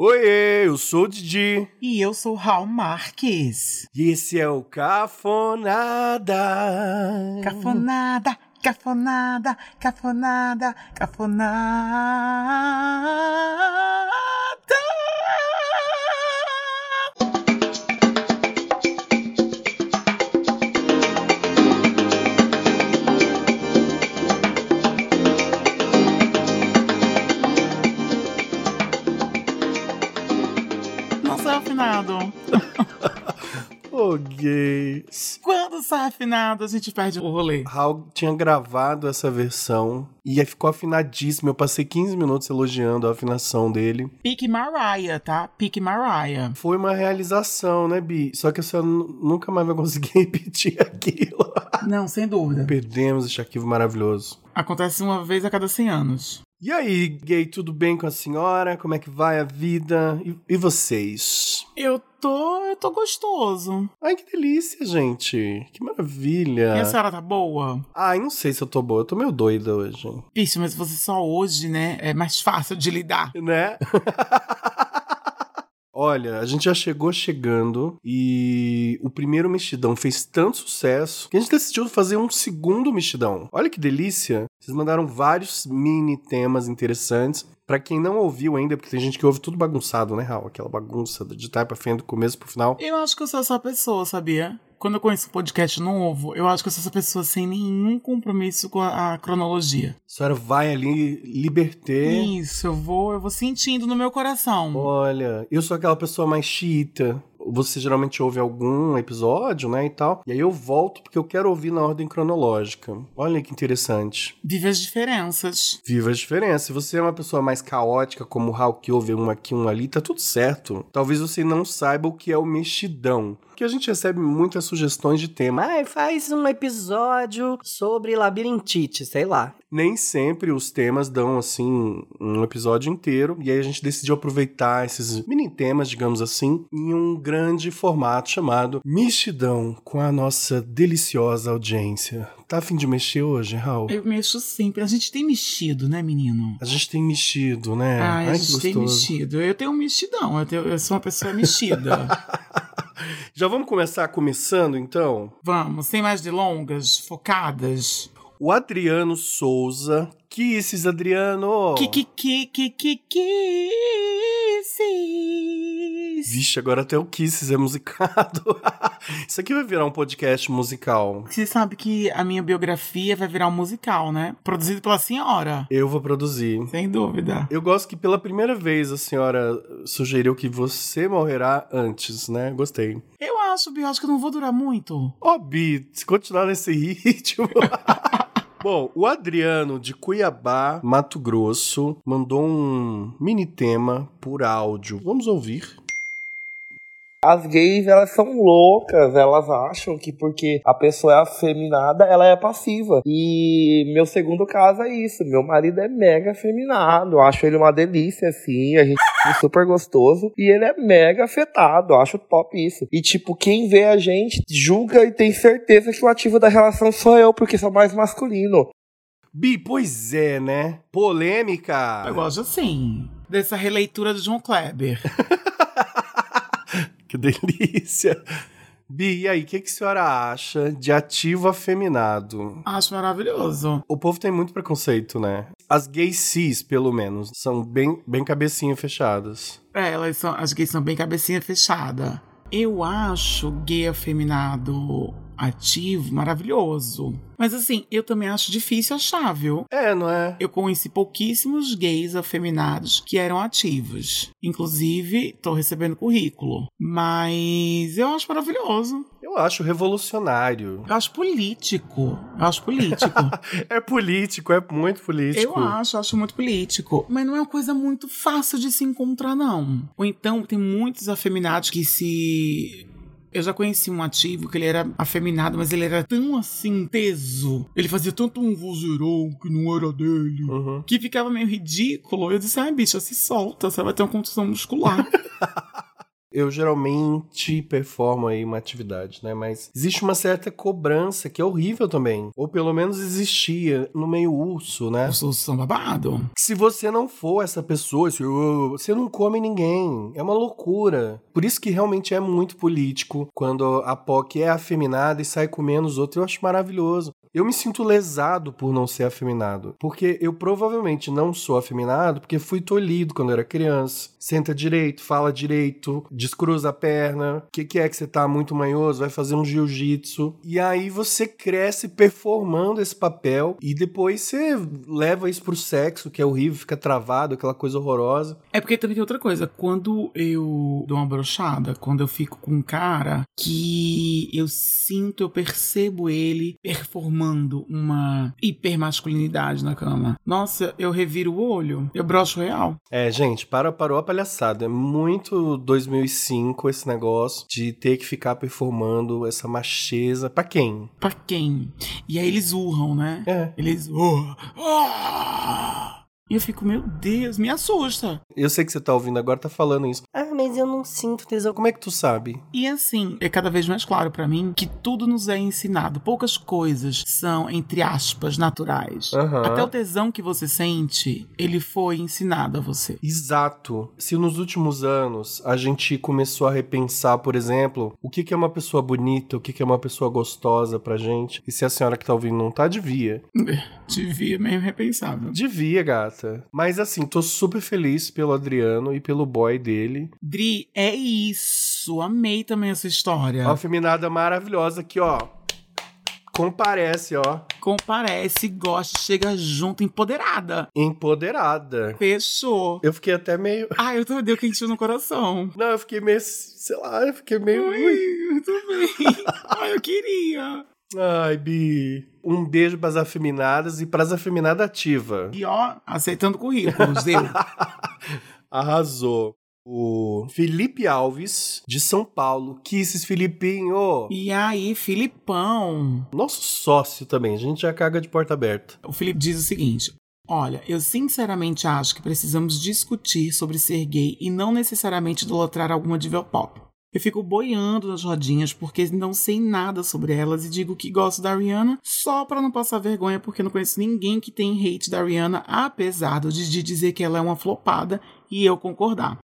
Oiê, eu sou o Didi. E eu sou Raul Marques. E esse é o Cafonada. Cafonada, cafonada, cafonada, cafonada. Afinado. Ô, gays. Quando sai afinado, a gente perde o rolê. Raul tinha gravado essa versão e aí ficou afinadíssimo. Eu passei 15 minutos elogiando a afinação dele. Pique Mariah, tá? Pique Mariah. Foi uma realização, né, Bi? Só que a senhora nu- nunca mais vai conseguir repetir aquilo. Não, sem dúvida. Perdemos este arquivo maravilhoso. Acontece uma vez a cada 100 anos. E aí, gay, tudo bem com a senhora? Como é que vai a vida? E, e vocês? Eu tô. Eu tô gostoso. Ai, que delícia, gente. Que maravilha. E a senhora tá boa? Ai, não sei se eu tô boa. Eu tô meio doida hoje. Bicho, mas você só hoje, né? É mais fácil de lidar. Né? Olha, a gente já chegou chegando e o primeiro mexidão fez tanto sucesso que a gente decidiu fazer um segundo mexidão. Olha que delícia! Vocês mandaram vários mini temas interessantes. Pra quem não ouviu ainda, porque tem gente que ouve tudo bagunçado, né, Raul? Aquela bagunça de trás pra frente, do começo pro final. Eu acho que eu sou essa pessoa, sabia? Quando eu conheço um podcast novo, eu acho que eu sou essa pessoa sem nenhum compromisso com a, a cronologia. A senhora vai ali liberter. Isso, eu vou, eu vou sentindo no meu coração. Olha, eu sou aquela pessoa mais xiita. Você geralmente ouve algum episódio, né, e tal. E aí eu volto porque eu quero ouvir na ordem cronológica. Olha que interessante. Vive as diferenças. Viva a diferença. Se você é uma pessoa mais caótica, como o Hal, que ouve um aqui, um ali, tá tudo certo. Talvez você não saiba o que é o mexidão. Porque a gente recebe muitas sugestões de tema. Ai, faz um episódio sobre labirintite, sei lá. Nem sempre os temas dão, assim, um episódio inteiro. E aí a gente decidiu aproveitar esses mini temas, digamos assim, em um grande formato chamado Mexidão, com a nossa deliciosa audiência. Tá a fim de mexer hoje, Raul? Eu mexo sempre. A gente tem mexido, né, menino? A gente tem mexido, né? Ai, a que gente tem mexido. Eu tenho um mexidão. Eu, tenho- eu sou uma pessoa mexida. Já vamos começar começando, então? Vamos, sem mais delongas, focadas. O Adriano Souza. Kisses, Adriano! Que, que, que, que, que, que, Vixe, agora até o Kisses é musicado. Isso aqui vai virar um podcast musical. Você sabe que a minha biografia vai virar um musical, né? Produzido pela senhora. Eu vou produzir. Sem dúvida. Eu gosto que pela primeira vez a senhora sugeriu que você morrerá antes, né? Gostei. Eu acho, Bi, acho que eu não vou durar muito. Ó, Bi, se continuar nesse ritmo. Bom, o Adriano de Cuiabá, Mato Grosso, mandou um mini tema por áudio. Vamos ouvir. As gays, elas são loucas, elas acham que porque a pessoa é afeminada, ela é passiva. E meu segundo caso é isso, meu marido é mega afeminado, eu acho ele uma delícia, assim, a gente é super gostoso. E ele é mega afetado, eu acho top isso. E tipo, quem vê a gente julga e tem certeza que o ativo da relação sou eu, porque sou mais masculino. Bi, pois é, né? Polêmica! Eu gosto assim. Dessa releitura do João Kleber. Que delícia! Bi, e aí, o que, que a senhora acha de ativo afeminado? Acho maravilhoso. O povo tem muito preconceito, né? As gays cis, pelo menos, são bem, bem cabecinha fechadas. É, elas são, as gays são bem cabecinha fechada. Eu acho gay afeminado ativo maravilhoso. Mas assim, eu também acho difícil achar, viu? É, não é? Eu conheci pouquíssimos gays afeminados que eram ativos. Inclusive, tô recebendo currículo. Mas eu acho maravilhoso. Eu acho revolucionário. Eu acho político. Eu acho político. É político, é muito político. Eu acho, acho muito político. Mas não é uma coisa muito fácil de se encontrar, não. Ou então, tem muitos afeminados que se. Eu já conheci um ativo que ele era afeminado, mas ele era tão assim, teso. Ele fazia tanto um vozeirão que não era dele. Uhum. Que ficava meio ridículo. Eu disse, ai, bicha, se solta, você vai ter uma contusão muscular. eu geralmente performo aí uma atividade, né? Mas existe uma certa cobrança que é horrível também. Ou pelo menos existia no meio urso, né? Os ursos são babado. Se você não for essa pessoa, se, você não come ninguém. É uma loucura. Por isso que realmente é muito político quando a POC é afeminada e sai comendo os outros. Eu acho maravilhoso. Eu me sinto lesado por não ser afeminado. Porque eu provavelmente não sou afeminado porque fui tolhido quando era criança. Senta direito, fala direito, descruza a perna. O que, que é que você tá muito manhoso? Vai fazer um jiu-jitsu. E aí você cresce performando esse papel e depois você leva isso pro sexo, que é horrível, fica travado, aquela coisa horrorosa. É porque também tem outra coisa. Quando eu dou uma brochada, quando eu fico com um cara que eu sinto, eu percebo ele performando uma hipermasculinidade na cama. Nossa, eu reviro o olho, eu brocho real. É, gente, para, parou a palhaçada. É muito 2005 esse negócio de ter que ficar performando essa macheza. Pra quem? Pra quem? E aí eles urram, né? É. Eles urram. Ah! E eu fico, meu Deus, me assusta. Eu sei que você tá ouvindo agora, tá falando isso. Ah, mas eu não sinto tesão. Como é que tu sabe? E assim, é cada vez mais claro pra mim que tudo nos é ensinado. Poucas coisas são, entre aspas, naturais. Aham. Até o tesão que você sente, ele foi ensinado a você. Exato. Se nos últimos anos a gente começou a repensar, por exemplo, o que que é uma pessoa bonita, o que que é uma pessoa gostosa pra gente, e se a senhora que tá ouvindo não tá, devia. Devia meio repensável. Devia, gata. Mas assim, tô super feliz pelo Adriano e pelo boy dele. Dri, é isso. Amei também essa história. Uma feminada maravilhosa aqui, ó. Comparece, ó. Comparece, gosta, chega junto, empoderada. Empoderada. Fechou. Eu fiquei até meio. Ai, eu tô deu quentinho no coração. Não, eu fiquei meio. Sei lá, eu fiquei meio. Ui. Muito bem. Ai, eu queria. Ai, Bi. Um beijo pras afeminadas e pras afeminadas ativa. E ó, aceitando currículos, deu. Arrasou. O Felipe Alves, de São Paulo. Kisses, Filipinho. E aí, Filipão? Nosso sócio também. A gente já caga de porta aberta. O Felipe diz o seguinte: Olha, eu sinceramente acho que precisamos discutir sobre ser gay e não necessariamente idolatrar alguma diva pop. Eu fico boiando nas rodinhas porque não sei nada sobre elas e digo que gosto da Rihanna só pra não passar vergonha porque não conheço ninguém que tem hate da Rihanna, apesar do Didi dizer que ela é uma flopada e eu concordar.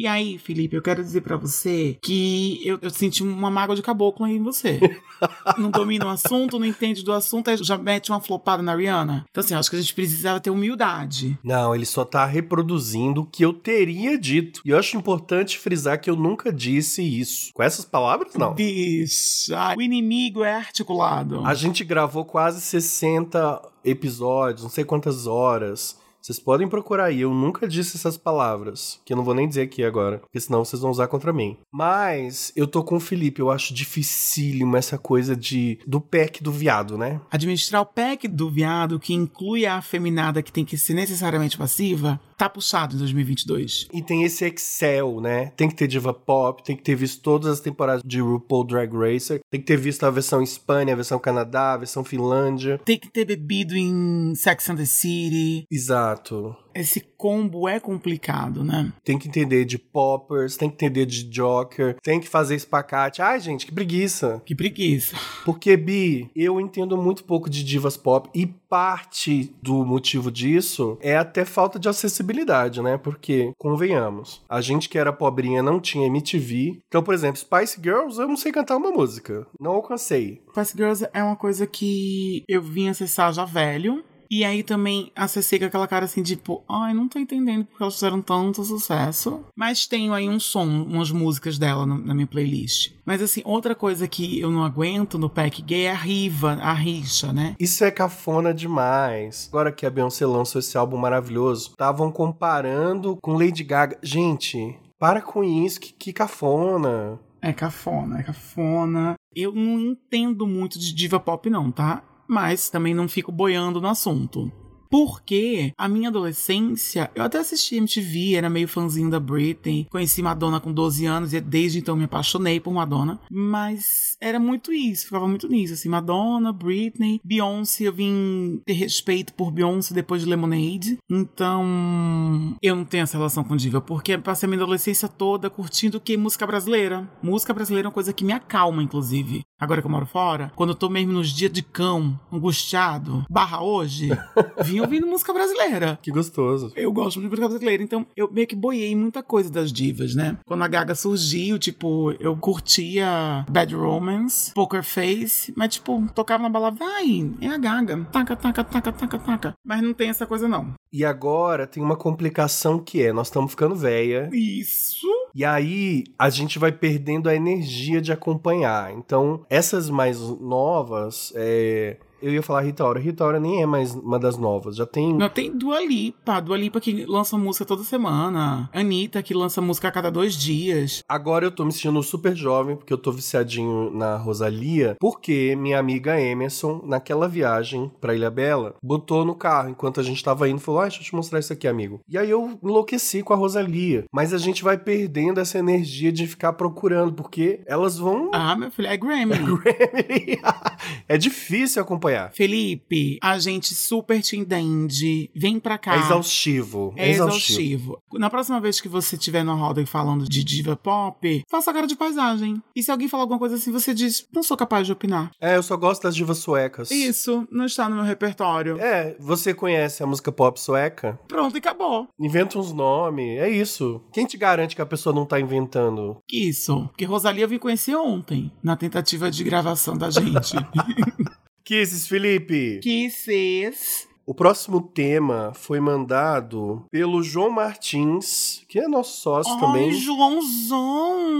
E aí, Felipe, eu quero dizer pra você que eu, eu senti uma mágoa de caboclo aí em você. não domina o assunto, não entende do assunto, aí já mete uma flopada na Rihanna. Então, assim, acho que a gente precisava ter humildade. Não, ele só tá reproduzindo o que eu teria dito. E eu acho importante frisar que eu nunca disse isso. Com essas palavras, não. Bicha, o inimigo é articulado. A gente gravou quase 60 episódios, não sei quantas horas. Vocês podem procurar aí, eu nunca disse essas palavras, que eu não vou nem dizer aqui agora, porque senão vocês vão usar contra mim. Mas eu tô com o Felipe, eu acho dificílimo essa coisa de do pack do viado, né? Administrar o pack do viado, que inclui a afeminada que tem que ser necessariamente passiva, tá puxado em 2022. E tem esse Excel, né? Tem que ter diva pop, tem que ter visto todas as temporadas de RuPaul Drag Racer, tem que ter visto a versão Espanha, a versão Canadá, a versão Finlândia. Tem que ter bebido em Sex and the City. Exato. Esse combo é complicado, né? Tem que entender de poppers, tem que entender de joker, tem que fazer espacate. Ai, gente, que preguiça. Que preguiça. Porque, Bi, eu entendo muito pouco de divas pop e parte do motivo disso é até falta de acessibilidade, né? Porque, convenhamos, a gente que era pobrinha não tinha MTV. Então, por exemplo, Spice Girls, eu não sei cantar uma música. Não alcancei. Spice Girls é uma coisa que eu vim acessar já velho. E aí também acessei com aquela cara assim, tipo, ai, não tô entendendo porque elas fizeram tanto sucesso. Mas tenho aí um som, umas músicas dela no- na minha playlist. Mas assim, outra coisa que eu não aguento no pack gay é a Riva, a rixa, né? Isso é cafona demais. Agora que a Beyoncé lançou esse álbum maravilhoso, estavam comparando com Lady Gaga. Gente, para com isso, que, que cafona. É cafona, é cafona. Eu não entendo muito de diva pop, não, tá? Mas também não fico boiando no assunto. Porque a minha adolescência, eu até assisti MTV, era meio fãzinho da Britney, conheci Madonna com 12 anos e desde então me apaixonei por Madonna, mas era muito isso, ficava muito nisso, assim, Madonna, Britney, Beyoncé, eu vim ter respeito por Beyoncé depois de Lemonade, então eu não tenho essa relação com diva, porque passei a minha adolescência toda curtindo que? Música brasileira. Música brasileira é uma coisa que me acalma, inclusive. Agora que eu moro fora, quando eu tô mesmo nos dias de cão, angustiado, barra hoje, vim ouvindo música brasileira. Que gostoso. Eu gosto muito de música brasileira, então eu meio que boiei muita coisa das divas, né? Quando a Gaga surgiu, tipo, eu curtia Bad Romance, Poker Face, mas tipo, tocava na balada, vai, é a Gaga, taca, taca, taca, taca, taca. Mas não tem essa coisa não. E agora tem uma complicação que é, nós estamos ficando velha. Isso. E aí a gente vai perdendo a energia de acompanhar. Então, essas mais novas, é, eu ia falar Rita Ora. Rita Ora nem é mais uma das novas. Já tem. Não, tem Dua Lipa. Dua Lipa que lança música toda semana. Anitta que lança música a cada dois dias. Agora eu tô me sentindo super jovem, porque eu tô viciadinho na Rosalia. Porque minha amiga Emerson, naquela viagem pra Ilha Bela, botou no carro enquanto a gente tava indo. Falou: ah, deixa eu te mostrar isso aqui, amigo. E aí eu enlouqueci com a Rosalia. Mas a gente vai perdendo essa energia de ficar procurando, porque elas vão. Ah, meu filho, é Grammy. Grammy. é difícil acompanhar. Felipe, a gente super te entende. Vem pra cá. É exaustivo. É exaustivo. Na próxima vez que você estiver no roda falando de diva pop, faça a cara de paisagem. E se alguém falar alguma coisa assim, você diz: não sou capaz de opinar. É, eu só gosto das divas suecas. Isso, não está no meu repertório. É, você conhece a música pop sueca? Pronto, e acabou. Inventa uns nomes, é isso. Quem te garante que a pessoa não tá inventando? Isso, porque Rosalia eu vim conhecer ontem, na tentativa de gravação da gente. Kisses, Felipe. Kisses. O próximo tema foi mandado pelo João Martins, que é nosso sócio Ai, também, Joãozão!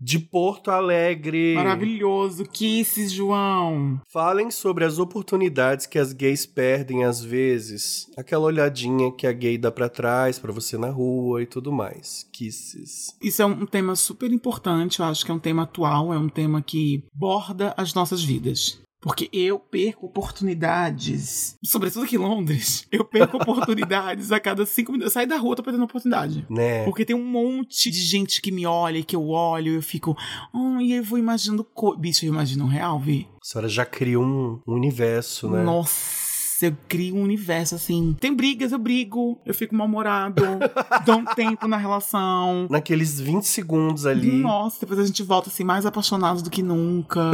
de Porto Alegre. Maravilhoso. Kisses, João. Falem sobre as oportunidades que as gays perdem às vezes. Aquela olhadinha que a gay dá pra trás pra você na rua e tudo mais. Kisses. Isso é um tema super importante, eu acho que é um tema atual, é um tema que borda as nossas vidas. Porque eu perco oportunidades, sobretudo aqui em Londres, eu perco oportunidades a cada cinco minutos. Eu saio da rua, tô perdendo oportunidade. Né? Porque tem um monte de gente que me olha e que eu olho eu fico. Oh, e eu vou imaginando. Co... Bicho, eu imagino um real, Vi. A senhora já criou um universo, né? Nossa, eu crio um universo assim. Tem brigas, eu brigo, eu fico mal-humorado, dou um tempo na relação. Naqueles 20 segundos ali. Nossa, depois a gente volta assim, mais apaixonados do que nunca.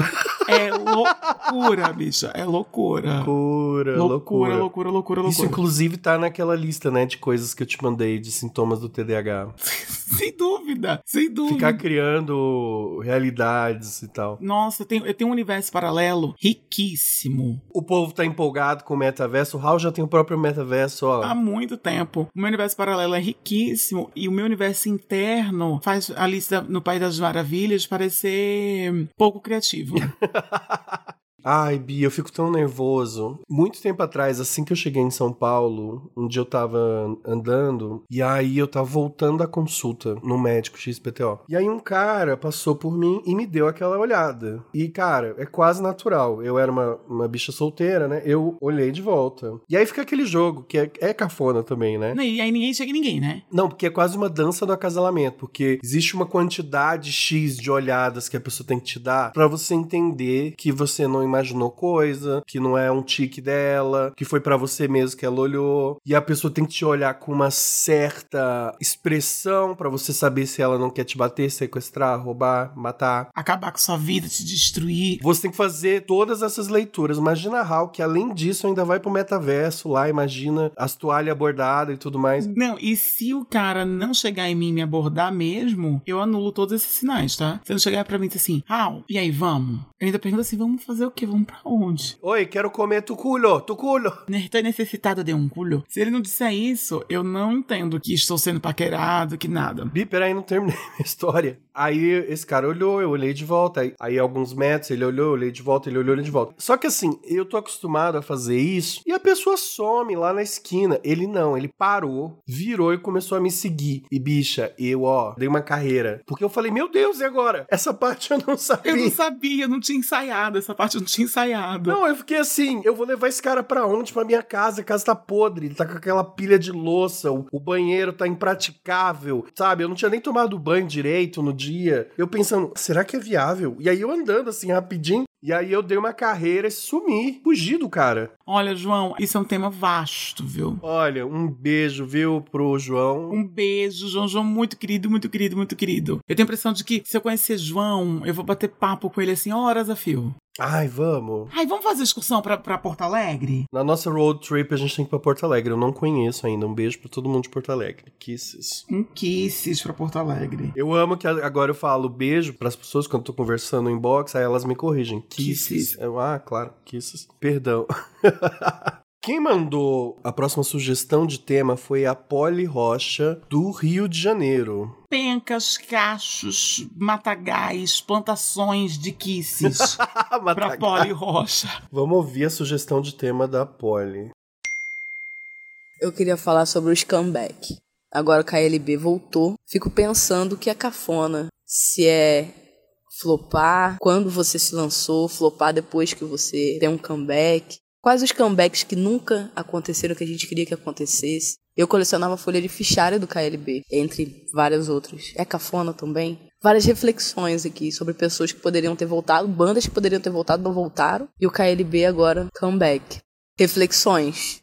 É loucura, bicha. É loucura. Loucura, Loucura, loucura. loucura, loucura, Isso, inclusive, tá naquela lista, né, de coisas que eu te mandei de sintomas do TDAH. Sem dúvida, sem dúvida. Ficar criando realidades e tal. Nossa, eu tenho, eu tenho um universo paralelo riquíssimo. O povo tá empolgado com o metaverso. O Raul já tem o próprio metaverso, ó. Há muito tempo. O meu universo paralelo é riquíssimo e o meu universo interno faz a lista no País das Maravilhas parecer pouco criativo. Ai, Bia, eu fico tão nervoso. Muito tempo atrás, assim que eu cheguei em São Paulo, um dia eu tava andando e aí eu tava voltando da consulta no médico XPTO. E aí um cara passou por mim e me deu aquela olhada. E, cara, é quase natural. Eu era uma, uma bicha solteira, né? Eu olhei de volta. E aí fica aquele jogo que é, é cafona também, né? e aí ninguém chega em ninguém, né? Não, porque é quase uma dança do acasalamento, porque existe uma quantidade X de olhadas que a pessoa tem que te dar pra você entender que você não imaginou coisa, que não é um tique dela, que foi pra você mesmo que ela olhou, e a pessoa tem que te olhar com uma certa expressão pra você saber se ela não quer te bater, sequestrar, roubar, matar. Acabar com sua vida, te destruir. Você tem que fazer todas essas leituras. Imagina a Hal que além disso ainda vai pro metaverso lá, imagina as toalhas bordadas e tudo mais. Não, e se o cara não chegar em mim e me abordar mesmo, eu anulo todos esses sinais, tá? Se ele chegar pra mim e dizer assim, Raul, e aí, vamos? Eu ainda pergunto assim, vamos fazer o quê? Vamos pra onde? Oi, quero comer tu culo, tu culo. Estou necessitado de um culo. Se ele não disser isso, eu não entendo que estou sendo paquerado, que nada. Bi, peraí, não terminei minha história. Aí esse cara olhou, eu olhei de volta. Aí, aí alguns metros ele olhou, eu olhei de volta, ele olhou, eu olhei de volta. Só que assim, eu tô acostumado a fazer isso e a pessoa some lá na esquina. Ele não, ele parou, virou e começou a me seguir. E bicha, eu, ó, dei uma carreira. Porque eu falei, meu Deus, e agora? Essa parte eu não sabia. Eu não sabia, eu não tinha ensaiado essa parte, eu não tinha ensaiado. Não, eu fiquei assim, eu vou levar esse cara pra onde? Pra minha casa, a casa tá podre, ele tá com aquela pilha de louça, o, o banheiro tá impraticável, sabe? Eu não tinha nem tomado banho direito no dia. Eu pensando, será que é viável? E aí eu andando assim rapidinho, e aí eu dei uma carreira e sumi, fugi do cara. Olha, João, isso é um tema vasto, viu? Olha, um beijo, viu, pro João. Um beijo, João. João, muito querido, muito querido, muito querido. Eu tenho a impressão de que se eu conhecer João, eu vou bater papo com ele assim, horas a fio. Ai, vamos. Ai, vamos fazer excursão pra, pra Porto Alegre? Na nossa road trip a gente tem que ir pra Porto Alegre. Eu não conheço ainda. Um beijo pra todo mundo de Porto Alegre. Kisses. Um kisses pra Porto Alegre. Eu amo que agora eu falo beijo pras pessoas quando eu tô conversando no inbox, aí elas me corrigem. Kisses. Ah, claro, kisses. Perdão. Quem mandou a próxima sugestão de tema foi a Polly Rocha, do Rio de Janeiro. Pencas, cachos, matagais, plantações de kisses pra. Poli Rocha. Vamos ouvir a sugestão de tema da Polly. Eu queria falar sobre os comeback. Agora o KLB voltou. Fico pensando que é cafona. Se é flopar, quando você se lançou, flopar depois que você tem um comeback. Quais os comebacks que nunca aconteceram que a gente queria que acontecesse? Eu colecionava folha de fichário do KLB, entre vários outros. É cafona também? Várias reflexões aqui sobre pessoas que poderiam ter voltado, bandas que poderiam ter voltado não voltaram, e o KLB agora comeback. Reflexões.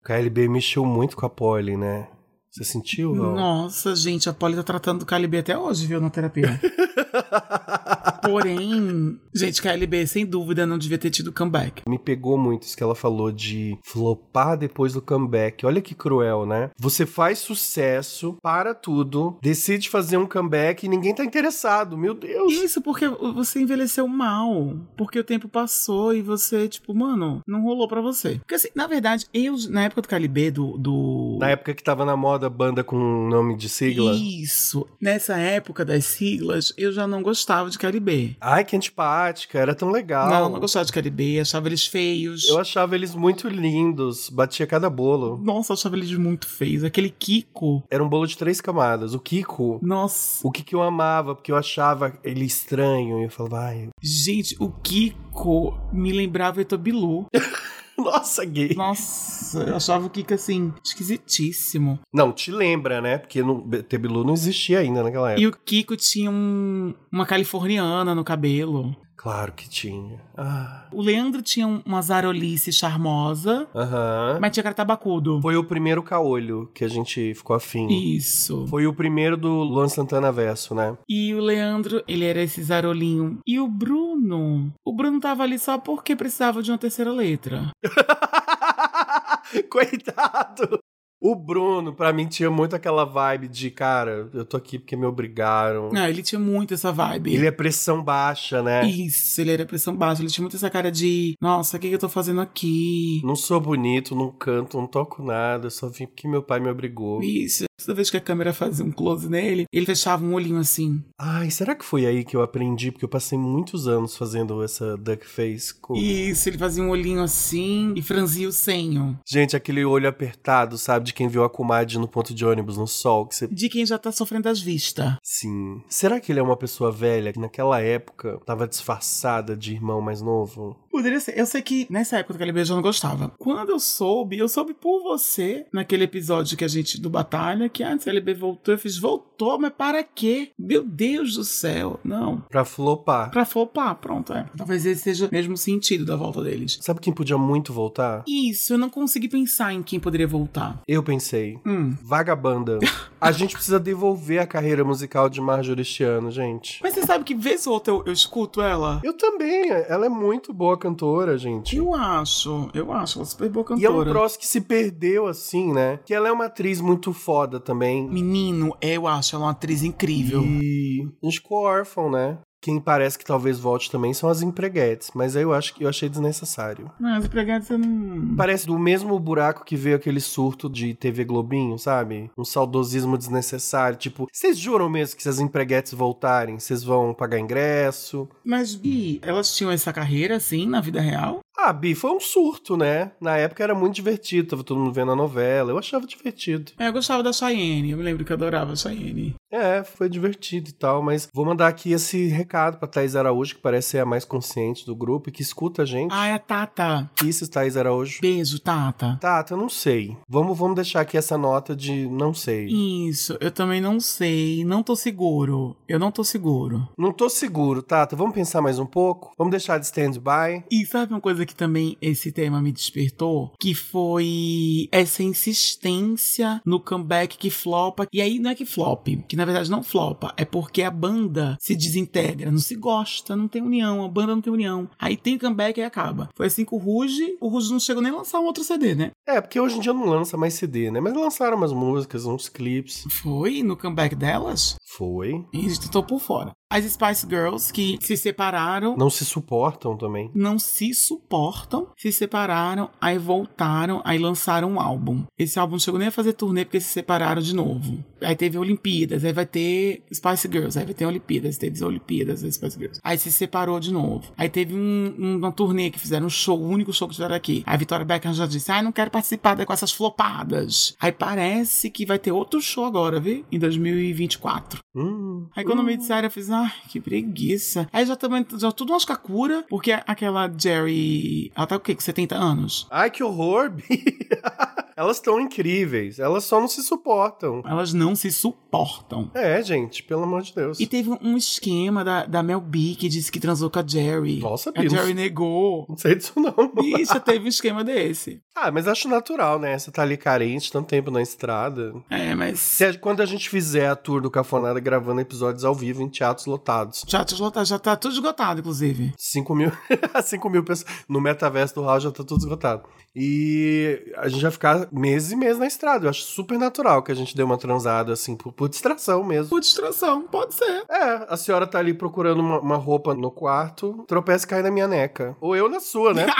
O KLB mexeu muito com a Polly, né? Você sentiu? Val? Nossa, gente, a Polly tá tratando do KLB até hoje, viu, na terapia. Porém, gente, KLB, sem dúvida, não devia ter tido comeback. Me pegou muito isso que ela falou de flopar depois do comeback. Olha que cruel, né? Você faz sucesso, para tudo, decide fazer um comeback e ninguém tá interessado. Meu Deus. Isso porque você envelheceu mal. Porque o tempo passou e você, tipo, mano, não rolou pra você. Porque assim, na verdade, eu, na época do KLB, do. do... Na época que tava na moda banda com nome de sigla. Isso. Nessa época das siglas, eu já não gostava de KLB. Ai, que antipática, era tão legal. Não, não gostava de KLB, achava eles feios. Eu achava eles muito lindos, batia cada bolo. Nossa, eu achava eles muito feios. Aquele Kiko. Era um bolo de três camadas. O Kiko, Nossa. o que eu amava, porque eu achava ele estranho. E eu falava, ai, Gente, o Kiko me lembrava Etobilu. nossa, gay. Nossa, eu achava o Kiko assim, esquisitíssimo. Não, te lembra, né? Porque no Tebilu não existia ainda naquela época. E o Kiko tinha um- uma californiana no cabelo. Claro que tinha. Ah, O Leandro tinha um- uma zarolice charmosa, Aham. mas tinha cara tabacudo. Foi o primeiro caolho que a gente ficou afim. Isso. Foi o primeiro do Luan Santana Verso, né? E o Leandro, ele era esse zarolinho. E o Bruno? O Bruno tava ali só porque precisava de uma terceira letra. Coitado! O Bruno, pra mim, tinha muito aquela vibe de, cara, eu tô aqui porque me obrigaram. Ah, ele tinha muito essa vibe. Ele é pressão baixa, né? Isso, ele era pressão baixa. Ele tinha muito essa cara de, nossa, o que, que eu tô fazendo aqui? Não sou bonito, não canto, não toco nada, eu só vim porque meu pai me obrigou. Isso. Toda vez que a câmera fazia um close nele, ele fechava um olhinho assim. Ai, será que foi aí que eu aprendi? Porque eu passei muitos anos fazendo essa duck face com. Isso, ele fazia um olhinho assim e franzia o senho. Gente, aquele olho apertado, sabe? De quem viu a comadre no ponto de ônibus no sol, que você. De quem já tá sofrendo as vistas. Sim. Será que ele é uma pessoa velha que naquela época tava disfarçada de irmão mais novo? Poderia ser. Eu sei que nessa época do Calibre eu não gostava. Quando eu soube, eu soube por você, naquele episódio que a gente do Batalha, que antes o Calibre voltou, eu fiz, voltou, mas para quê? Meu Deus do céu. Não. Pra flopar. Pra flopar, pronto, é. Talvez esse seja o mesmo sentido da volta deles. Sabe quem podia muito voltar? Isso, eu não consegui pensar em quem poderia voltar. Eu pensei. Hum. Vagabanda. A gente precisa devolver a carreira musical de Marjorie este ano, gente. Mas você sabe que vez ou outra eu, eu escuto ela? Eu também. Ela é muito boa cantora, gente. Eu acho, eu acho, ela é super boa E é um cantora. troço que se perdeu, assim, né? Que ela é uma atriz muito foda também. Menino, eu acho ela uma atriz incrível. E a gente ficou órfão, né? Quem parece que talvez volte também são as empreguetes, mas aí eu acho que eu achei desnecessário. Mas empregados você não. Parece do mesmo buraco que veio aquele surto de TV Globinho, sabe? Um saudosismo desnecessário. Tipo, vocês juram mesmo que se as empreguetes voltarem, vocês vão pagar ingresso? Mas, Bi, elas tinham essa carreira assim na vida real? Ah, Bi, foi um surto, né? Na época era muito divertido, tava todo mundo vendo a novela. Eu achava divertido. É, eu gostava da Cheyenne, eu me lembro que eu adorava a Cheyenne. É, foi divertido e tal, mas vou mandar aqui esse recado pra Thaís Araújo, que parece ser a mais consciente do grupo e que escuta a gente. Ah, é a Tata. Isso, Thaís Araújo. Beijo, Tata. Tata, eu não sei. Vamos, vamos deixar aqui essa nota de não sei. Isso, eu também não sei. Não tô seguro. Eu não tô seguro. Não tô seguro, Tata. Vamos pensar mais um pouco? Vamos deixar de stand-by? E sabe uma coisa que também esse tema me despertou? Que foi essa insistência no comeback que flopa. E aí não é que flop, que na verdade não flopa. É porque a banda se desintegra, não se gosta, não tem união, a banda não tem união. Aí tem comeback e acaba. Foi assim com o Ruge. O Ruge não chegou nem a lançar um outro CD, né? É, porque hoje em dia não lança mais CD, né? Mas lançaram umas músicas, uns clipes. Foi no comeback delas? Foi. E tô por fora. As Spice Girls, que se separaram, Não se suportam também. não se suportam, se separaram, aí voltaram, aí lançaram um álbum. Esse álbum não chegou nem a fazer turnê porque se separaram de novo. Aí teve Olimpíadas, aí vai ter Spice Girls, aí vai ter Olimpíadas, teve as Olimpíadas, das Spice Girls. Aí se separou de novo. Aí teve um- um- uma turnê que fizeram um show, o único show que tiveram aqui. Aí a Victoria Beckham já disse, ai, não quero participar com essas flopadas. Aí parece que vai ter outro show agora, viu? Em 2024. Hum. Aí quando me disseram, eu fiz, ai, que preguiça. Aí já também, já tudo umas kakura, porque aquela Jerry, ela tá o quê, com 70 anos? Ai, que horror, Bia. Elas estão incríveis. Elas só não se suportam. Elas não se suportam. É, gente, pelo amor de Deus. E teve um esquema da, da Mel B que disse que transou com a Jerry. Nossa, A. Jerry negou. Não sei disso, não. Bicha, teve um esquema desse. Ah, mas acho natural, né? Você tá ali carente, tanto tempo na estrada. É, mas. Se quando a gente fizer a tour do Cafonada gravando episódios ao vivo em teatros lotados. Já, já, já tá tudo esgotado, inclusive. 5 mil, 5 mil pessoas. No metaverso do Raul já tá tudo esgotado. E a gente vai ficar meses e meses na estrada. Eu acho super natural que a gente dê uma transada, assim, por, por distração mesmo. Por distração, pode ser. É, a senhora tá ali procurando uma, uma roupa no quarto, tropeça e cai na minha neca. Ou eu na sua, né?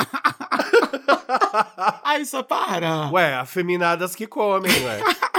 Aí só para. Ué, afeminadas que comem, ué.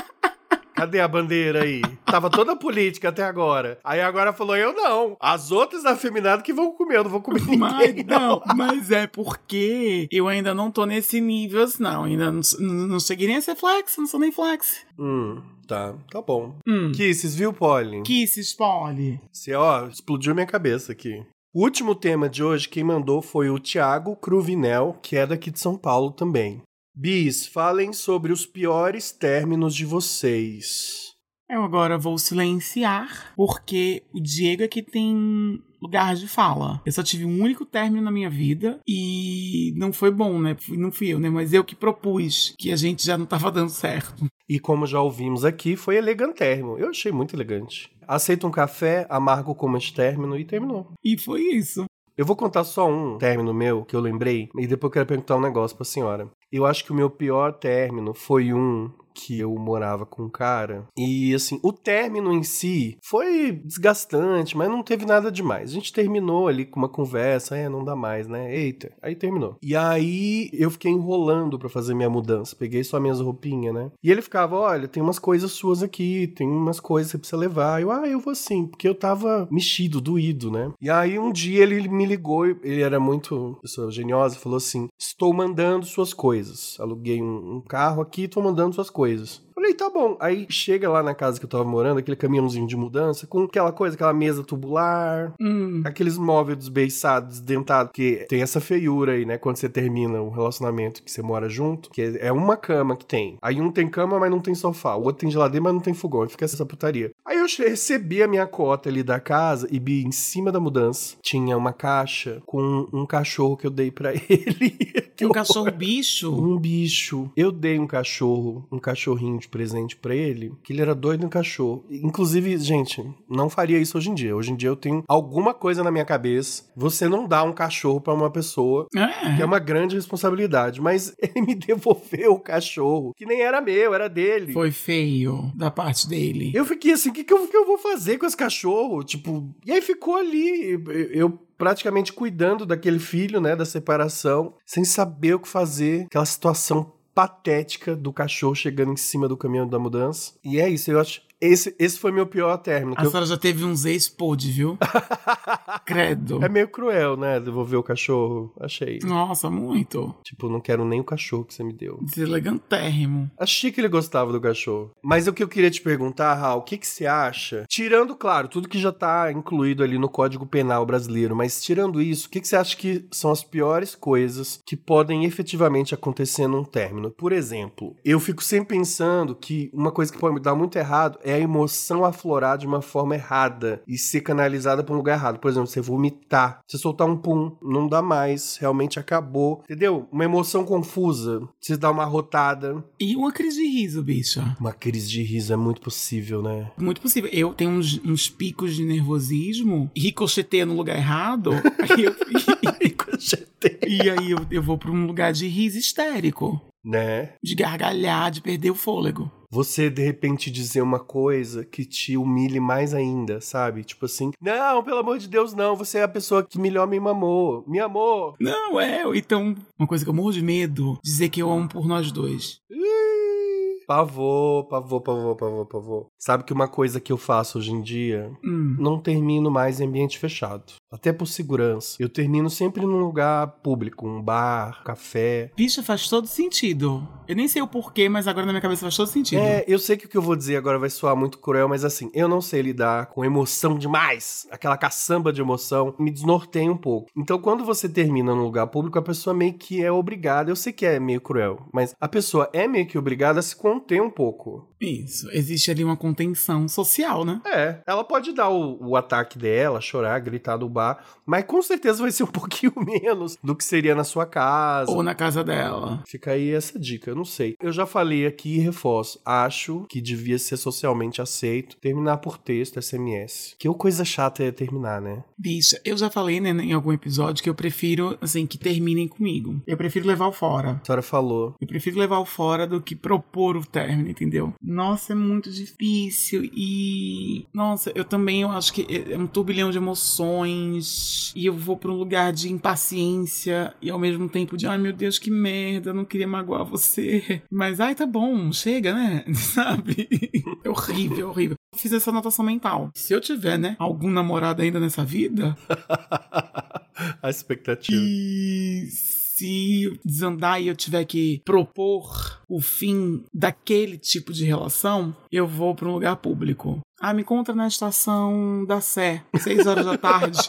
Cadê a bandeira aí? Tava toda política até agora. Aí agora falou, eu não. As outras afeminadas que vão comer, eu não vou comer Mas ninguém, não. não, mas é porque eu ainda não tô nesse nível, não. Ainda não, não cheguei nem a ser flex, não sou nem flex. Hum, tá, tá bom. Hum. Kisses, viu, Polly? Que se espolhe. Você, ó, explodiu minha cabeça aqui. O último tema de hoje, quem mandou foi o Thiago Cruvinel, que é daqui de São Paulo também. Bis, falem sobre os piores términos de vocês. Eu agora vou silenciar, porque o Diego é que tem lugar de fala. Eu só tive um único término na minha vida e não foi bom, né? Não fui eu, né? Mas eu que propus que a gente já não tava dando certo. E como já ouvimos aqui, foi elegantérrimo. Eu achei muito elegante. Aceita um café, amargo como término e terminou. E foi isso. Eu vou contar só um término meu que eu lembrei e depois eu quero perguntar um negócio pra senhora. Eu acho que o meu pior término foi um que eu morava com um cara. E assim, o término em si foi desgastante, mas não teve nada demais. A gente terminou ali com uma conversa, é, não dá mais, né? Eita, aí terminou. E aí eu fiquei enrolando pra fazer minha mudança. Peguei só minhas roupinhas, né? E ele ficava, olha, tem umas coisas suas aqui, tem umas coisas que você precisa levar. Eu, ah, eu vou sim, porque eu tava mexido, doído, né? E aí um dia ele me ligou, ele era muito pessoa geniosa, falou assim: Estou mandando suas coisas. Aluguei um, um carro aqui, tô mandando suas coisas coisas. Falei, tá bom. Aí chega lá na casa que eu tava morando, aquele caminhãozinho de mudança, com aquela coisa, aquela mesa tubular, Hum. aqueles móveis desbeiçados, dentados, que tem essa feiura aí, né? Quando você termina o relacionamento que você mora junto, que é uma cama que tem. Aí um tem cama, mas não tem sofá. O outro tem geladeira, mas não tem fogão. Aí fica essa putaria. Aí eu recebi a minha cota ali da casa e vi em cima da mudança tinha uma caixa com um cachorro que eu dei pra ele. Um cachorro bicho. Um bicho. Eu dei um cachorro, um cachorrinho de presente pra ele, que ele era doido no cachorro. Inclusive, gente, não faria isso hoje em dia. Hoje em dia eu tenho alguma coisa na minha cabeça. Você não dá um cachorro pra uma pessoa, que é É. uma grande responsabilidade. Mas ele me devolveu o cachorro, que nem era meu, era dele. Foi feio da parte dele. Eu fiquei assim, o que, que, eu, que eu vou fazer com esse cachorro? Tipo, e aí ficou ali, eu- eu praticamente cuidando daquele filho, né, da separação, sem saber o que fazer, aquela situação patética do cachorro chegando em cima do caminhão da mudança. E é isso, eu acho, Esse, esse foi meu pior término. A eu- senhora já teve uns ex-pod, viu? Credo. É meio cruel, né? Devolver o cachorro. Achei. Nossa, muito. Tipo, não quero nem o cachorro que você me deu. Deselegantérrimo. Achei que ele gostava do cachorro. Mas o que eu queria te perguntar, Raul, o que, que você acha? Tirando, claro, tudo que já tá incluído ali no Código Penal brasileiro, mas tirando isso, o que, que você acha que são as piores coisas que podem efetivamente acontecer num término? Por exemplo, eu fico sempre pensando que uma coisa que pode me dar muito errado é a emoção aflorar de uma forma errada e ser canalizada pra um lugar errado. Por exemplo, você vomitar, você soltar um pum, não dá mais, realmente acabou. Entendeu? Uma emoção confusa, você dá uma rotada. E uma crise de riso, bicha. Uma crise de riso é muito possível, né? Muito possível. Eu tenho uns, uns picos de nervosismo, ricocheteia no lugar errado, aí eu- e aí eu, eu vou pra um lugar de riso histérico. né? De gargalhar, de perder o fôlego. Você de repente dizer uma coisa que te humilhe mais ainda, sabe? Tipo assim, não, pelo amor de Deus, não, você é a pessoa que melhor me mamou, me amou. Não, é. Então, uma coisa que eu morro de medo, dizer que eu amo por nós dois. Ih, Pavor, pavor, pavor, pavor, pavor. Sabe que uma coisa que eu faço hoje em dia, Hum. não termino mais em ambiente fechado. Até por segurança. Eu termino sempre num lugar público, um bar, café. Bicha, faz todo sentido. Eu nem sei o porquê, mas agora na minha cabeça faz todo sentido. É, eu sei que o que eu vou dizer agora vai soar muito cruel, mas assim, eu não sei lidar com emoção demais, aquela caçamba de emoção, me desnorteia um pouco. Então, quando você termina num lugar público, a pessoa meio que é obrigada, eu sei que é meio cruel, mas a pessoa é meio que obrigada a se conter um pouco. Isso. Existe ali uma contenção social, né? É, ela pode dar o, o ataque dela, chorar, gritar do bar, mas com certeza vai ser um pouquinho menos do que seria na sua casa. Ou na casa dela. Fica aí essa dica, eu não sei. Eu já falei aqui e reforço. Acho que devia ser socialmente aceito terminar por texto, SMS. Que coisa chata é terminar, né? Bicha, eu já falei, né, em algum episódio que eu prefiro, assim, que terminem comigo. Eu prefiro levar o fora. A senhora falou. Eu prefiro levar o fora do que propor o término, entendeu? Nossa, é muito difícil e. Nossa, eu também eu acho que é um turbilhão de emoções e eu vou pra um lugar de impaciência e ao mesmo tempo de, ai meu Deus, que merda, eu não queria magoar você. Mas, ai, tá bom, chega, né? Sabe? É horrível, é horrível. Eu Fiz essa anotação mental. Se eu tiver, né, algum namorado ainda nessa vida, a expectativa. e se desandar e eu tiver que propor o fim daquele tipo de relação, eu vou para um lugar público. Ah, me encontra na estação da Sé, seis horas da tarde.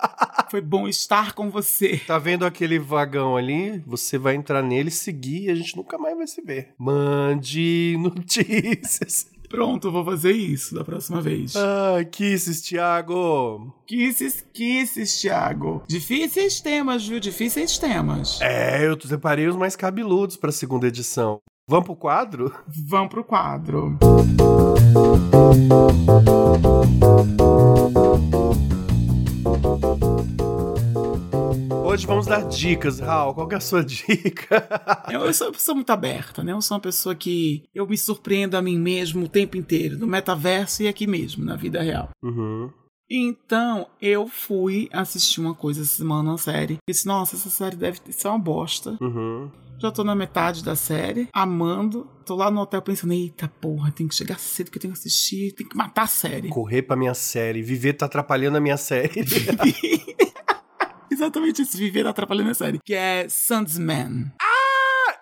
Foi bom estar com você. Tá vendo aquele vagão ali? Você vai entrar nele, seguir e a gente nunca mais vai se ver. Mande notícias. Pronto, vou fazer isso da próxima vez. Ai, kisses, Thiago. Kisses, kisses, Thiago. Difíceis temas, viu? Difíceis temas. É, eu separei os mais cabeludos pra segunda edição. Vamos pro quadro? Vamos pro quadro. Hoje vamos dar dicas, Raul. Qual é a sua dica? Eu, eu sou uma pessoa muito aberta, né? Eu sou uma pessoa que eu me surpreendo a mim mesmo o tempo inteiro, no metaverso e aqui mesmo, na vida real. Uhum. Então, eu fui assistir uma coisa essa semana, uma série. Disse, nossa, essa série deve ser uma bosta. Uhum. Já tô na metade da série, amando. Tô lá no hotel pensando, eita porra, tem que chegar cedo que eu tenho que assistir, tem que matar a série. Correr pra minha série. Viver tá atrapalhando a minha série. Exatamente isso, viver atrapalhando a série. Que é Sandsman.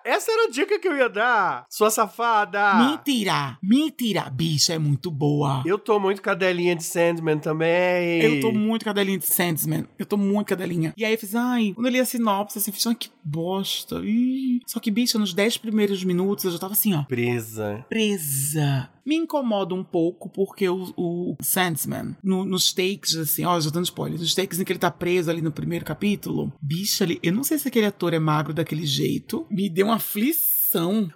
Essa era a dica que eu ia dar, sua safada. Mentira! Mentira! Bicha, é muito boa. Eu tô muito cadelinha de Sandman também. Eu tô muito cadelinha de Sandsman. Eu tô muito cadelinha. E aí eu fiz, ai, quando eu li a sinopse, assim, fiz, ai, que bosta. Ih. Só que, bicha, nos 10 primeiros minutos eu já tava assim, ó, presa. presa. Me incomoda um pouco porque o, o Sandsman, no- nos takes, assim, ó, já dando spoiler, nos takes em que ele tá preso ali no primeiro capítulo, bicha ali, eu não sei se aquele ator é magro daquele jeito, me deu uma aflição.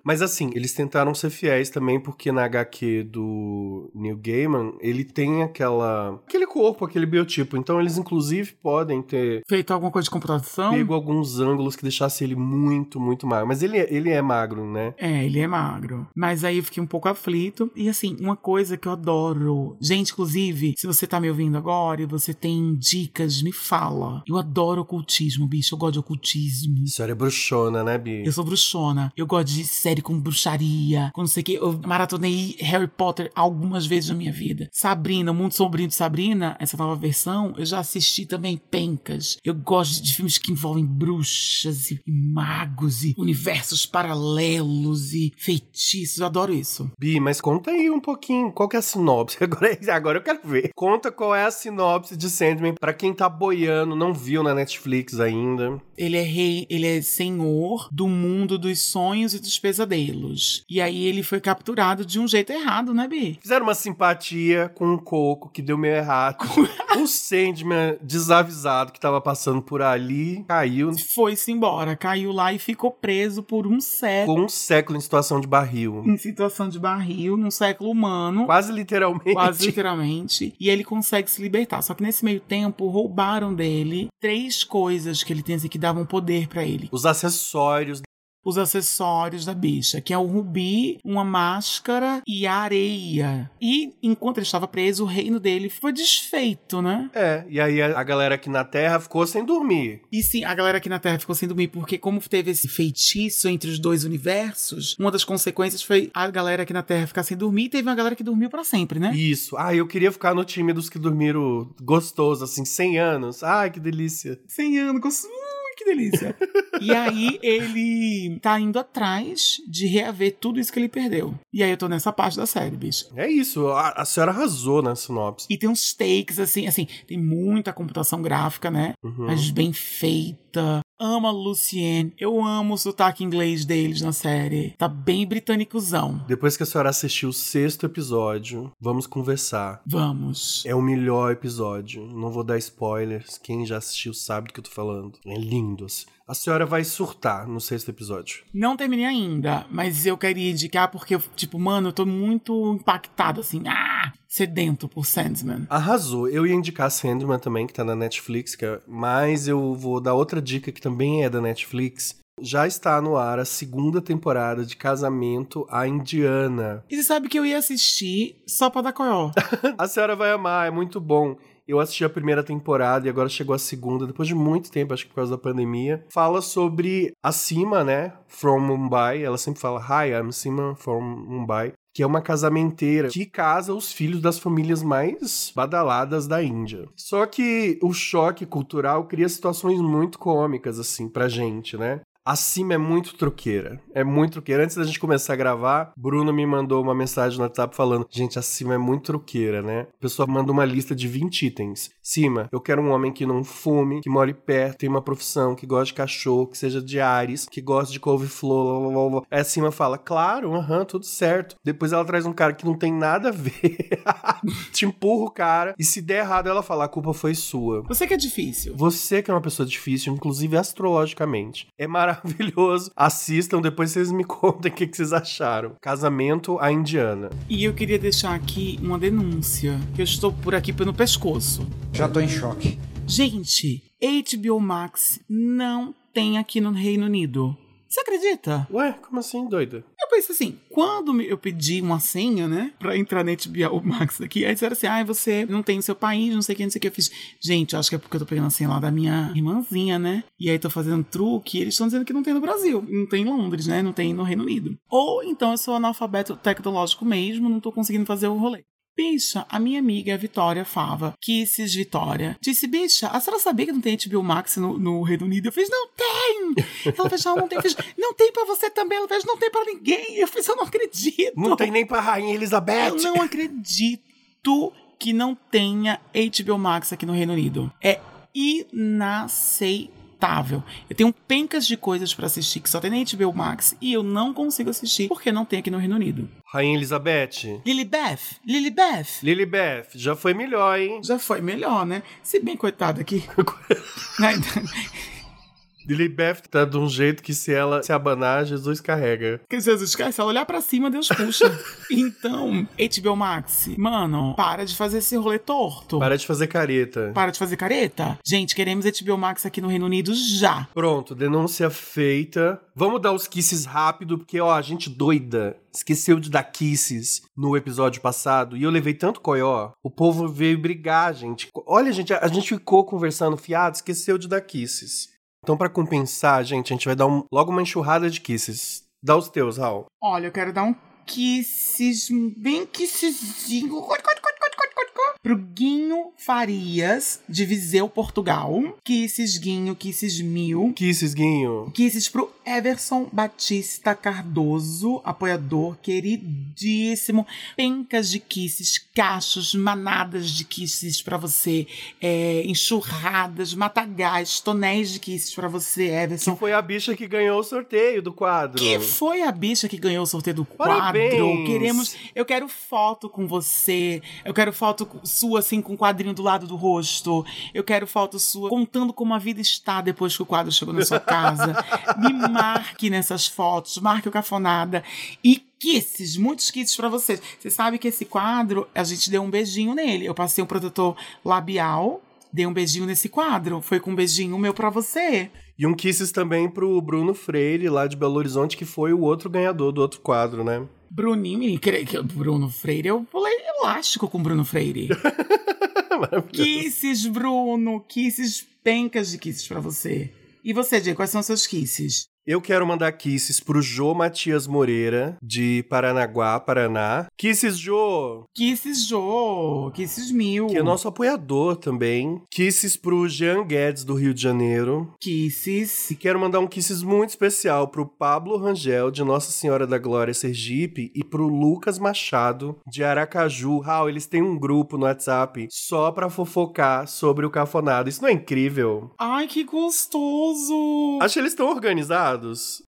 Mas assim, eles tentaram ser fiéis também, porque na HQ do Neil Gaiman, ele tem aquela. aquele corpo, aquele biotipo. Então eles, inclusive, podem ter Feito alguma coisa de computação? pego alguns ângulos que deixassem ele muito, muito magro. Mas ele, é- ele é magro, né? É, ele é magro. Mas aí eu fiquei um pouco aflito. E assim, uma coisa que eu adoro. Gente, inclusive, se você tá me ouvindo agora e você tem dicas, me fala. Eu adoro ocultismo, bicho. Eu gosto de ocultismo. A senhora é bruxona, né, Bi? Eu sou bruxona. Eu gosto de série com bruxaria, com não sei o que. Eu maratonei Harry Potter algumas vezes na minha vida. Sabrina, O Mundo Sombrio de Sabrina, essa nova versão, eu já assisti também Pencas. Eu gosto de filmes que envolvem bruxas e magos e universos paralelos e feitiços. Eu adoro isso. Bi, mas conta aí um pouquinho, qual que é a sinopse? Agora, agora eu quero ver. Conta qual é a sinopse de Sandman pra quem tá boiando, não viu na Netflix ainda. Ele é rei, ele é senhor do mundo dos sonhos e dos pesadelos. E aí ele foi capturado de um jeito errado, né, Bi? Fizeram uma simpatia com o Coco, que deu meio errado. o Sandman, desavisado, que tava passando por ali, caiu Foi-se embora, caiu lá e ficou preso por um século. um século em situação de barril. Em situação de barril, num século humano. Quase literalmente. Quase literalmente. E ele consegue se libertar. Só que nesse meio tempo roubaram dele três coisas que ele tem assim, que davam poder pra ele. Os acessórios. Os acessórios da bicha, que é o rubi, uma máscara e a areia. E enquanto ele estava preso, o reino dele foi desfeito, né? É, e aí a a galera aqui na Terra ficou sem dormir. E sim, a galera aqui na Terra ficou sem dormir, porque como teve esse feitiço entre os dois universos, uma das consequências foi a galera aqui na Terra ficar sem dormir e teve uma galera que dormiu pra sempre, né? Isso. Ah, eu queria ficar no time dos que dormiram gostoso, assim, 100 anos. Ai, que delícia. 100 anos, com... Delícia. e aí ele tá indo atrás de reaver tudo isso que ele perdeu. E aí eu tô nessa parte da série, bicho. É isso, a, a senhora arrasou na sinopse. E tem uns takes, assim, assim, tem muita computação gráfica, né? Uhum. Mas bem feita. Amo a Lucienne. Eu amo o sotaque inglês deles na série. Tá bem britânicozão. Depois que a senhora assistiu o sexto episódio, vamos conversar. Vamos. É o melhor episódio. Não vou dar spoilers. Quem já assistiu sabe do que eu tô falando. É lindo. assim. A senhora vai surtar no sexto episódio. Não terminei ainda, mas eu queria indicar porque, eu, tipo, mano, eu tô muito impactado, assim, ah, sedento por Sandman. Arrasou. Eu ia indicar Sandman também, que tá na Netflix, é- mas eu vou dar outra dica que também é da Netflix. Já está no ar a segunda temporada de Casamento à Indiana. E você sabe que eu ia assistir só pra dar coió. A senhora vai amar, é muito bom. Eu assisti a primeira temporada e agora chegou a segunda, depois de muito tempo, acho que por causa da pandemia. Fala sobre a Sima, né? From Mumbai. Ela sempre fala, Hi, I'm Sima from Mumbai. Que é uma casamenteira que casa os filhos das famílias mais badaladas da Índia. Só que o choque cultural cria situações muito cômicas, assim, pra gente, né? A Cima é muito truqueira. É muito truqueira. Antes da gente começar a gravar, Bruno me mandou uma mensagem no WhatsApp falando: Gente, a Cima é muito truqueira, né? A pessoa manda uma lista de 20 itens. Cima, eu quero um homem que não fume, que more perto, tem uma profissão, que gosta de cachorro, que seja de Ares, que gosta de couve-flor. blá, blá, blá. Aí a Cima fala: Claro, aham, tudo certo. Depois ela traz um cara que não tem nada a ver. Te empurra o cara. E se der errado, ela fala: A culpa foi sua. Você que é difícil. Você que é uma pessoa difícil, inclusive astrologicamente. É maravilhoso. Assistam, depois vocês me contem o que, que vocês acharam. Casamento à Indiana. E eu queria deixar aqui uma denúncia, que eu estou por aqui pelo pescoço. Já tô em choque. Gente, HBO Max não tem aqui no Reino Unido. Você acredita? Ué, como assim, doida? Eu pensei assim, quando eu pedi uma senha, né, pra entrar na HBO Max aqui, aí disseram assim, ah, você não tem o seu país, não sei o que, não sei o que. Eu fiz, gente, acho que é porque eu tô pegando a senha lá da minha irmãzinha, né? E aí tô fazendo truque, e eles estão dizendo que não tem no Brasil, não tem em Londres, né, não tem no Reino Unido. Ou então eu sou analfabeto tecnológico mesmo, não tô conseguindo fazer o rolê. Bicha, a minha amiga Vitória Fava, Kisses Vitória, disse: Bicha, a senhora sabia que não tem HBO Max no, no Reino Unido? Eu fiz: Não tem! Ela fez: Não, não tem. Eu fiz: Não tem pra você também. Ela fez: Não tem pra ninguém. Eu fiz: Eu não acredito. Não tem nem pra Rainha Elizabeth. Eu não acredito que não tenha HBO Max aqui no Reino Unido. É inaceitável. Eu tenho pencas de coisas pra assistir que só tem na HBO Max e eu não consigo assistir porque não tem aqui no Reino Unido. Rainha Elizabeth. Lilibeth, Lilibeth. Lilibeth, já foi melhor, hein? Já foi melhor, né? Se bem coitada aqui. Lilibeth tá de um jeito que se ela se abanar, Jesus carrega. Que Jesus Cristo, se ela olhar pra cima, Deus puxa. então, HBO Max, mano, para de fazer esse rolê torto. Para de fazer careta. Para de fazer careta. Gente, queremos HBO Max aqui no Reino Unido já. Pronto, denúncia feita. Vamos dar os kisses rápido, porque, ó, a gente doida esqueceu de dar kisses no episódio passado e eu levei tanto coió. O povo veio brigar, gente. Olha, gente, a, a gente ficou conversando fiado, esqueceu de dar kisses. Então, pra compensar, gente, a gente vai dar um- logo uma enxurrada de kisses. Dá os teus, Raul. Olha, eu quero dar um kisses, bem kissezinho. Pro Guinho Farias, de Viseu, Portugal. Kisses Guinho, Kisses Mil. Kisses, Guinho. Kisses pro Everson Batista Cardoso, apoiador queridíssimo. Pencas de kisses, cachos, manadas de kisses pra você. É, enxurradas, matagais, tonéis de kisses pra você, Que Everson. foi a bicha que ganhou o sorteio do quadro. Que foi a bicha que ganhou o sorteio do Parabéns! quadro? Queremos. Eu quero foto com você. Eu quero foto sua, assim, com o quadrinho do lado do rosto. Eu quero foto sua contando como a vida está depois que o quadro chegou na sua casa. Me marque nessas fotos, marque o Cafonada. E kisses, muitos kisses pra vocês. Você sabe que esse quadro, a gente deu um beijinho nele. Eu passei um protetor labial. Dei um beijinho nesse quadro. Foi com um beijinho meu pra você. E um kisses também pro Bruno Freire, lá de Belo Horizonte, que foi o outro ganhador do outro quadro, né? Bruninho, Bruno Freire, eu pulei elástico com Bruno Freire. Kisses, Bruno, kisses, pencas de kisses pra você. E você, Diego, quais são os seus kisses? Eu quero mandar kisses pro Jô Matias Moreira, de Paranaguá, Paraná. Kisses, Jô! Kisses Jô, kisses mil. Que é nosso apoiador também. Kisses pro Jean Guedes, do Rio de Janeiro. Kisses. E quero mandar um kisses muito especial pro Pablo Rangel, de Nossa Senhora da Glória, Sergipe, e pro Lucas Machado, de Aracaju. Raul, eles têm um grupo no WhatsApp só pra fofocar sobre o cafonado. Isso não é incrível? Ai, que gostoso! Acho que eles estão organizados.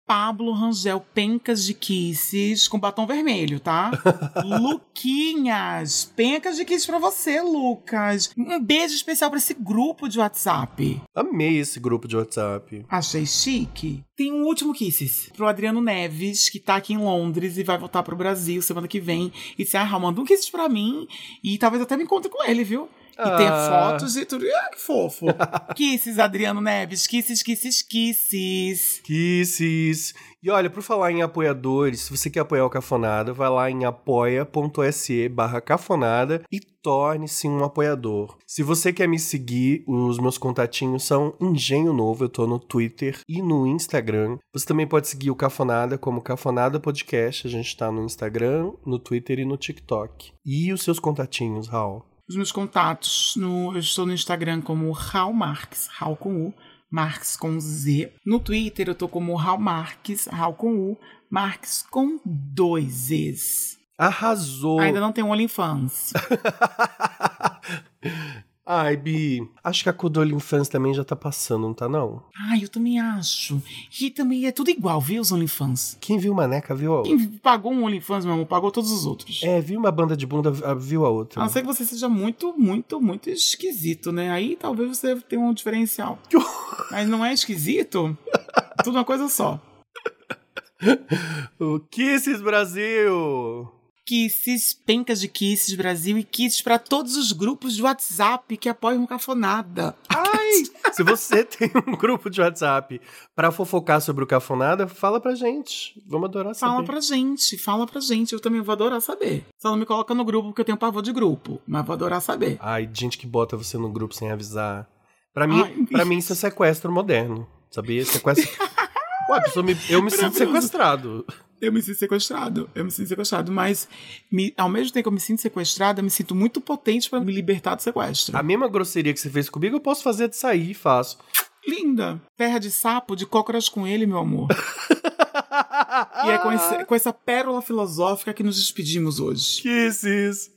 Pablo Rangel, pencas de kisses com batom vermelho, tá? Luquinhas, pencas de kisses pra você, Lucas. Um beijo especial pra esse grupo de WhatsApp. Amei esse grupo de WhatsApp. Achei chique. Tem um último kisses pro Adriano Neves, que tá aqui em Londres e vai voltar pro Brasil semana que vem. E disse, ah, manda um kisses pra mim. E talvez até me encontre com ele, viu? E tem Ah. fotos e tudo. Ah, que fofo. kisses, Adriano Neves. Kisses, kisses, kisses. Kisses. E olha, por falar em apoiadores, se você quer apoiar o Cafonada, vai lá em apoia.se barra cafonada e torne-se um apoiador. Se você quer me seguir, os meus contatinhos são Engenho Novo, eu tô no Twitter e no Instagram. Você também pode seguir o Cafonada como Cafonada Podcast, a gente tá no Instagram, no Twitter e no TikTok. E os seus contatinhos, Raul? Os meus contatos, no, eu estou no Instagram como Raul Marques, Raul com U, Marques com Z. No Twitter eu tô como Raul Marques, Raul com U, Marques com dois Es. Arrasou! Ainda não tem um OnlyFans. Ai, Bi, acho que a Codolho Infância também já tá passando, não tá não? Ai, eu também acho. E também é tudo igual, viu, os OnlyFans? Quem viu Maneca viu a outra. Quem pagou um OnlyFans, meu amor, pagou todos os outros. É, viu uma banda de bunda, viu a outra. A não ser que você seja muito, muito, muito esquisito, né? Aí talvez você tenha um diferencial. Mas não é esquisito? Tudo uma coisa só. O Kisses Brasil! Kisses, pencas de Kisses Brasil e Kisses para todos os grupos de WhatsApp que apoiam o Cafonada. Ai! Se você tem um grupo de WhatsApp pra fofocar sobre o Cafonada, fala pra gente. Vamos adorar saber. Fala pra gente, fala pra gente. Eu também vou adorar saber. Só não me coloca no grupo porque eu tenho pavor de grupo. Mas vou adorar saber. Ai, gente que bota você no grupo sem avisar. Pra mim, pra mim isso é sequestro moderno. Sabia? Sequestro. Ué, me- eu me sinto sequestrado. Eu me sinto sequestrado. Eu me sinto sequestrado. Mas me- ao mesmo tempo que eu me sinto sequestrado, eu me sinto muito potente pra me libertar do sequestro. A mesma grosseria que você fez comigo, eu posso fazer de sair e faço. Linda. Terra de sapo, de cócoras com ele, meu amor. E é com, esse- com essa pérola filosófica que nos despedimos hoje. Kisses.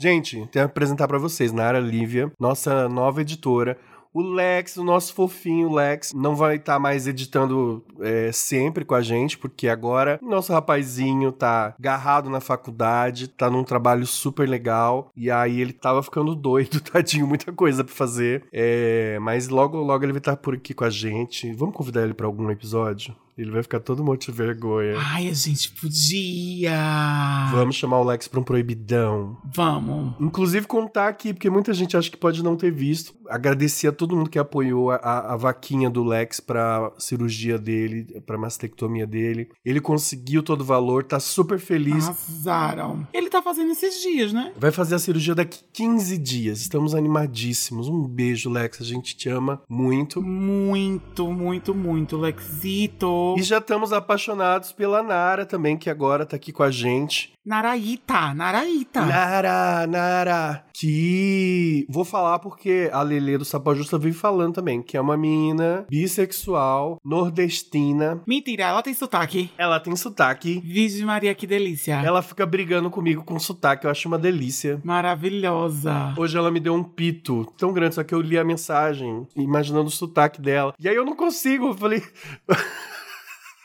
Gente, tenho que apresentar pra vocês, Nara Lívia, nossa nova editora. O Lex, o nosso fofinho Lex, não vai estar mais editando é, sempre com a gente, porque agora nosso rapazinho tá agarrado na faculdade, tá num trabalho super legal, e aí ele tava ficando doido, tadinho, muita coisa pra fazer. É, mas logo, logo ele vai estar por aqui com a gente. Vamos convidar ele pra algum episódio? Ele vai ficar todo monte de vergonha. Ai, a gente podia. Vamos chamar o Lex pra um proibidão. Vamos. Inclusive contar aqui, porque muita gente acha que pode não ter visto. Agradecer a todo mundo que apoiou a, a, a vaquinha do Lex pra cirurgia dele, pra mastectomia dele. Ele conseguiu todo o valor, tá super feliz. Arrasaram. Ele tá fazendo esses dias, né? Vai fazer a cirurgia daqui 15 dias. Estamos animadíssimos. Um beijo, Lex. A gente te ama muito. Muito, muito, muito, Lexito. E já estamos apaixonados pela Nara também, que agora tá aqui com a gente. Naraíta, Naraíta. Nara, Nara. Que vou falar porque a Lele do Sapa Justa veio falando também, que é uma menina bissexual, nordestina. Mentira, ela tem sotaque. Ela tem sotaque. Virgem Maria, que delícia. Ela fica brigando comigo com sotaque, eu acho uma delícia. Maravilhosa. Hoje ela me deu um pito tão grande, só que eu li a mensagem, imaginando o sotaque dela. E aí eu não consigo, eu falei.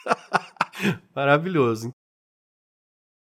Maravilhoso.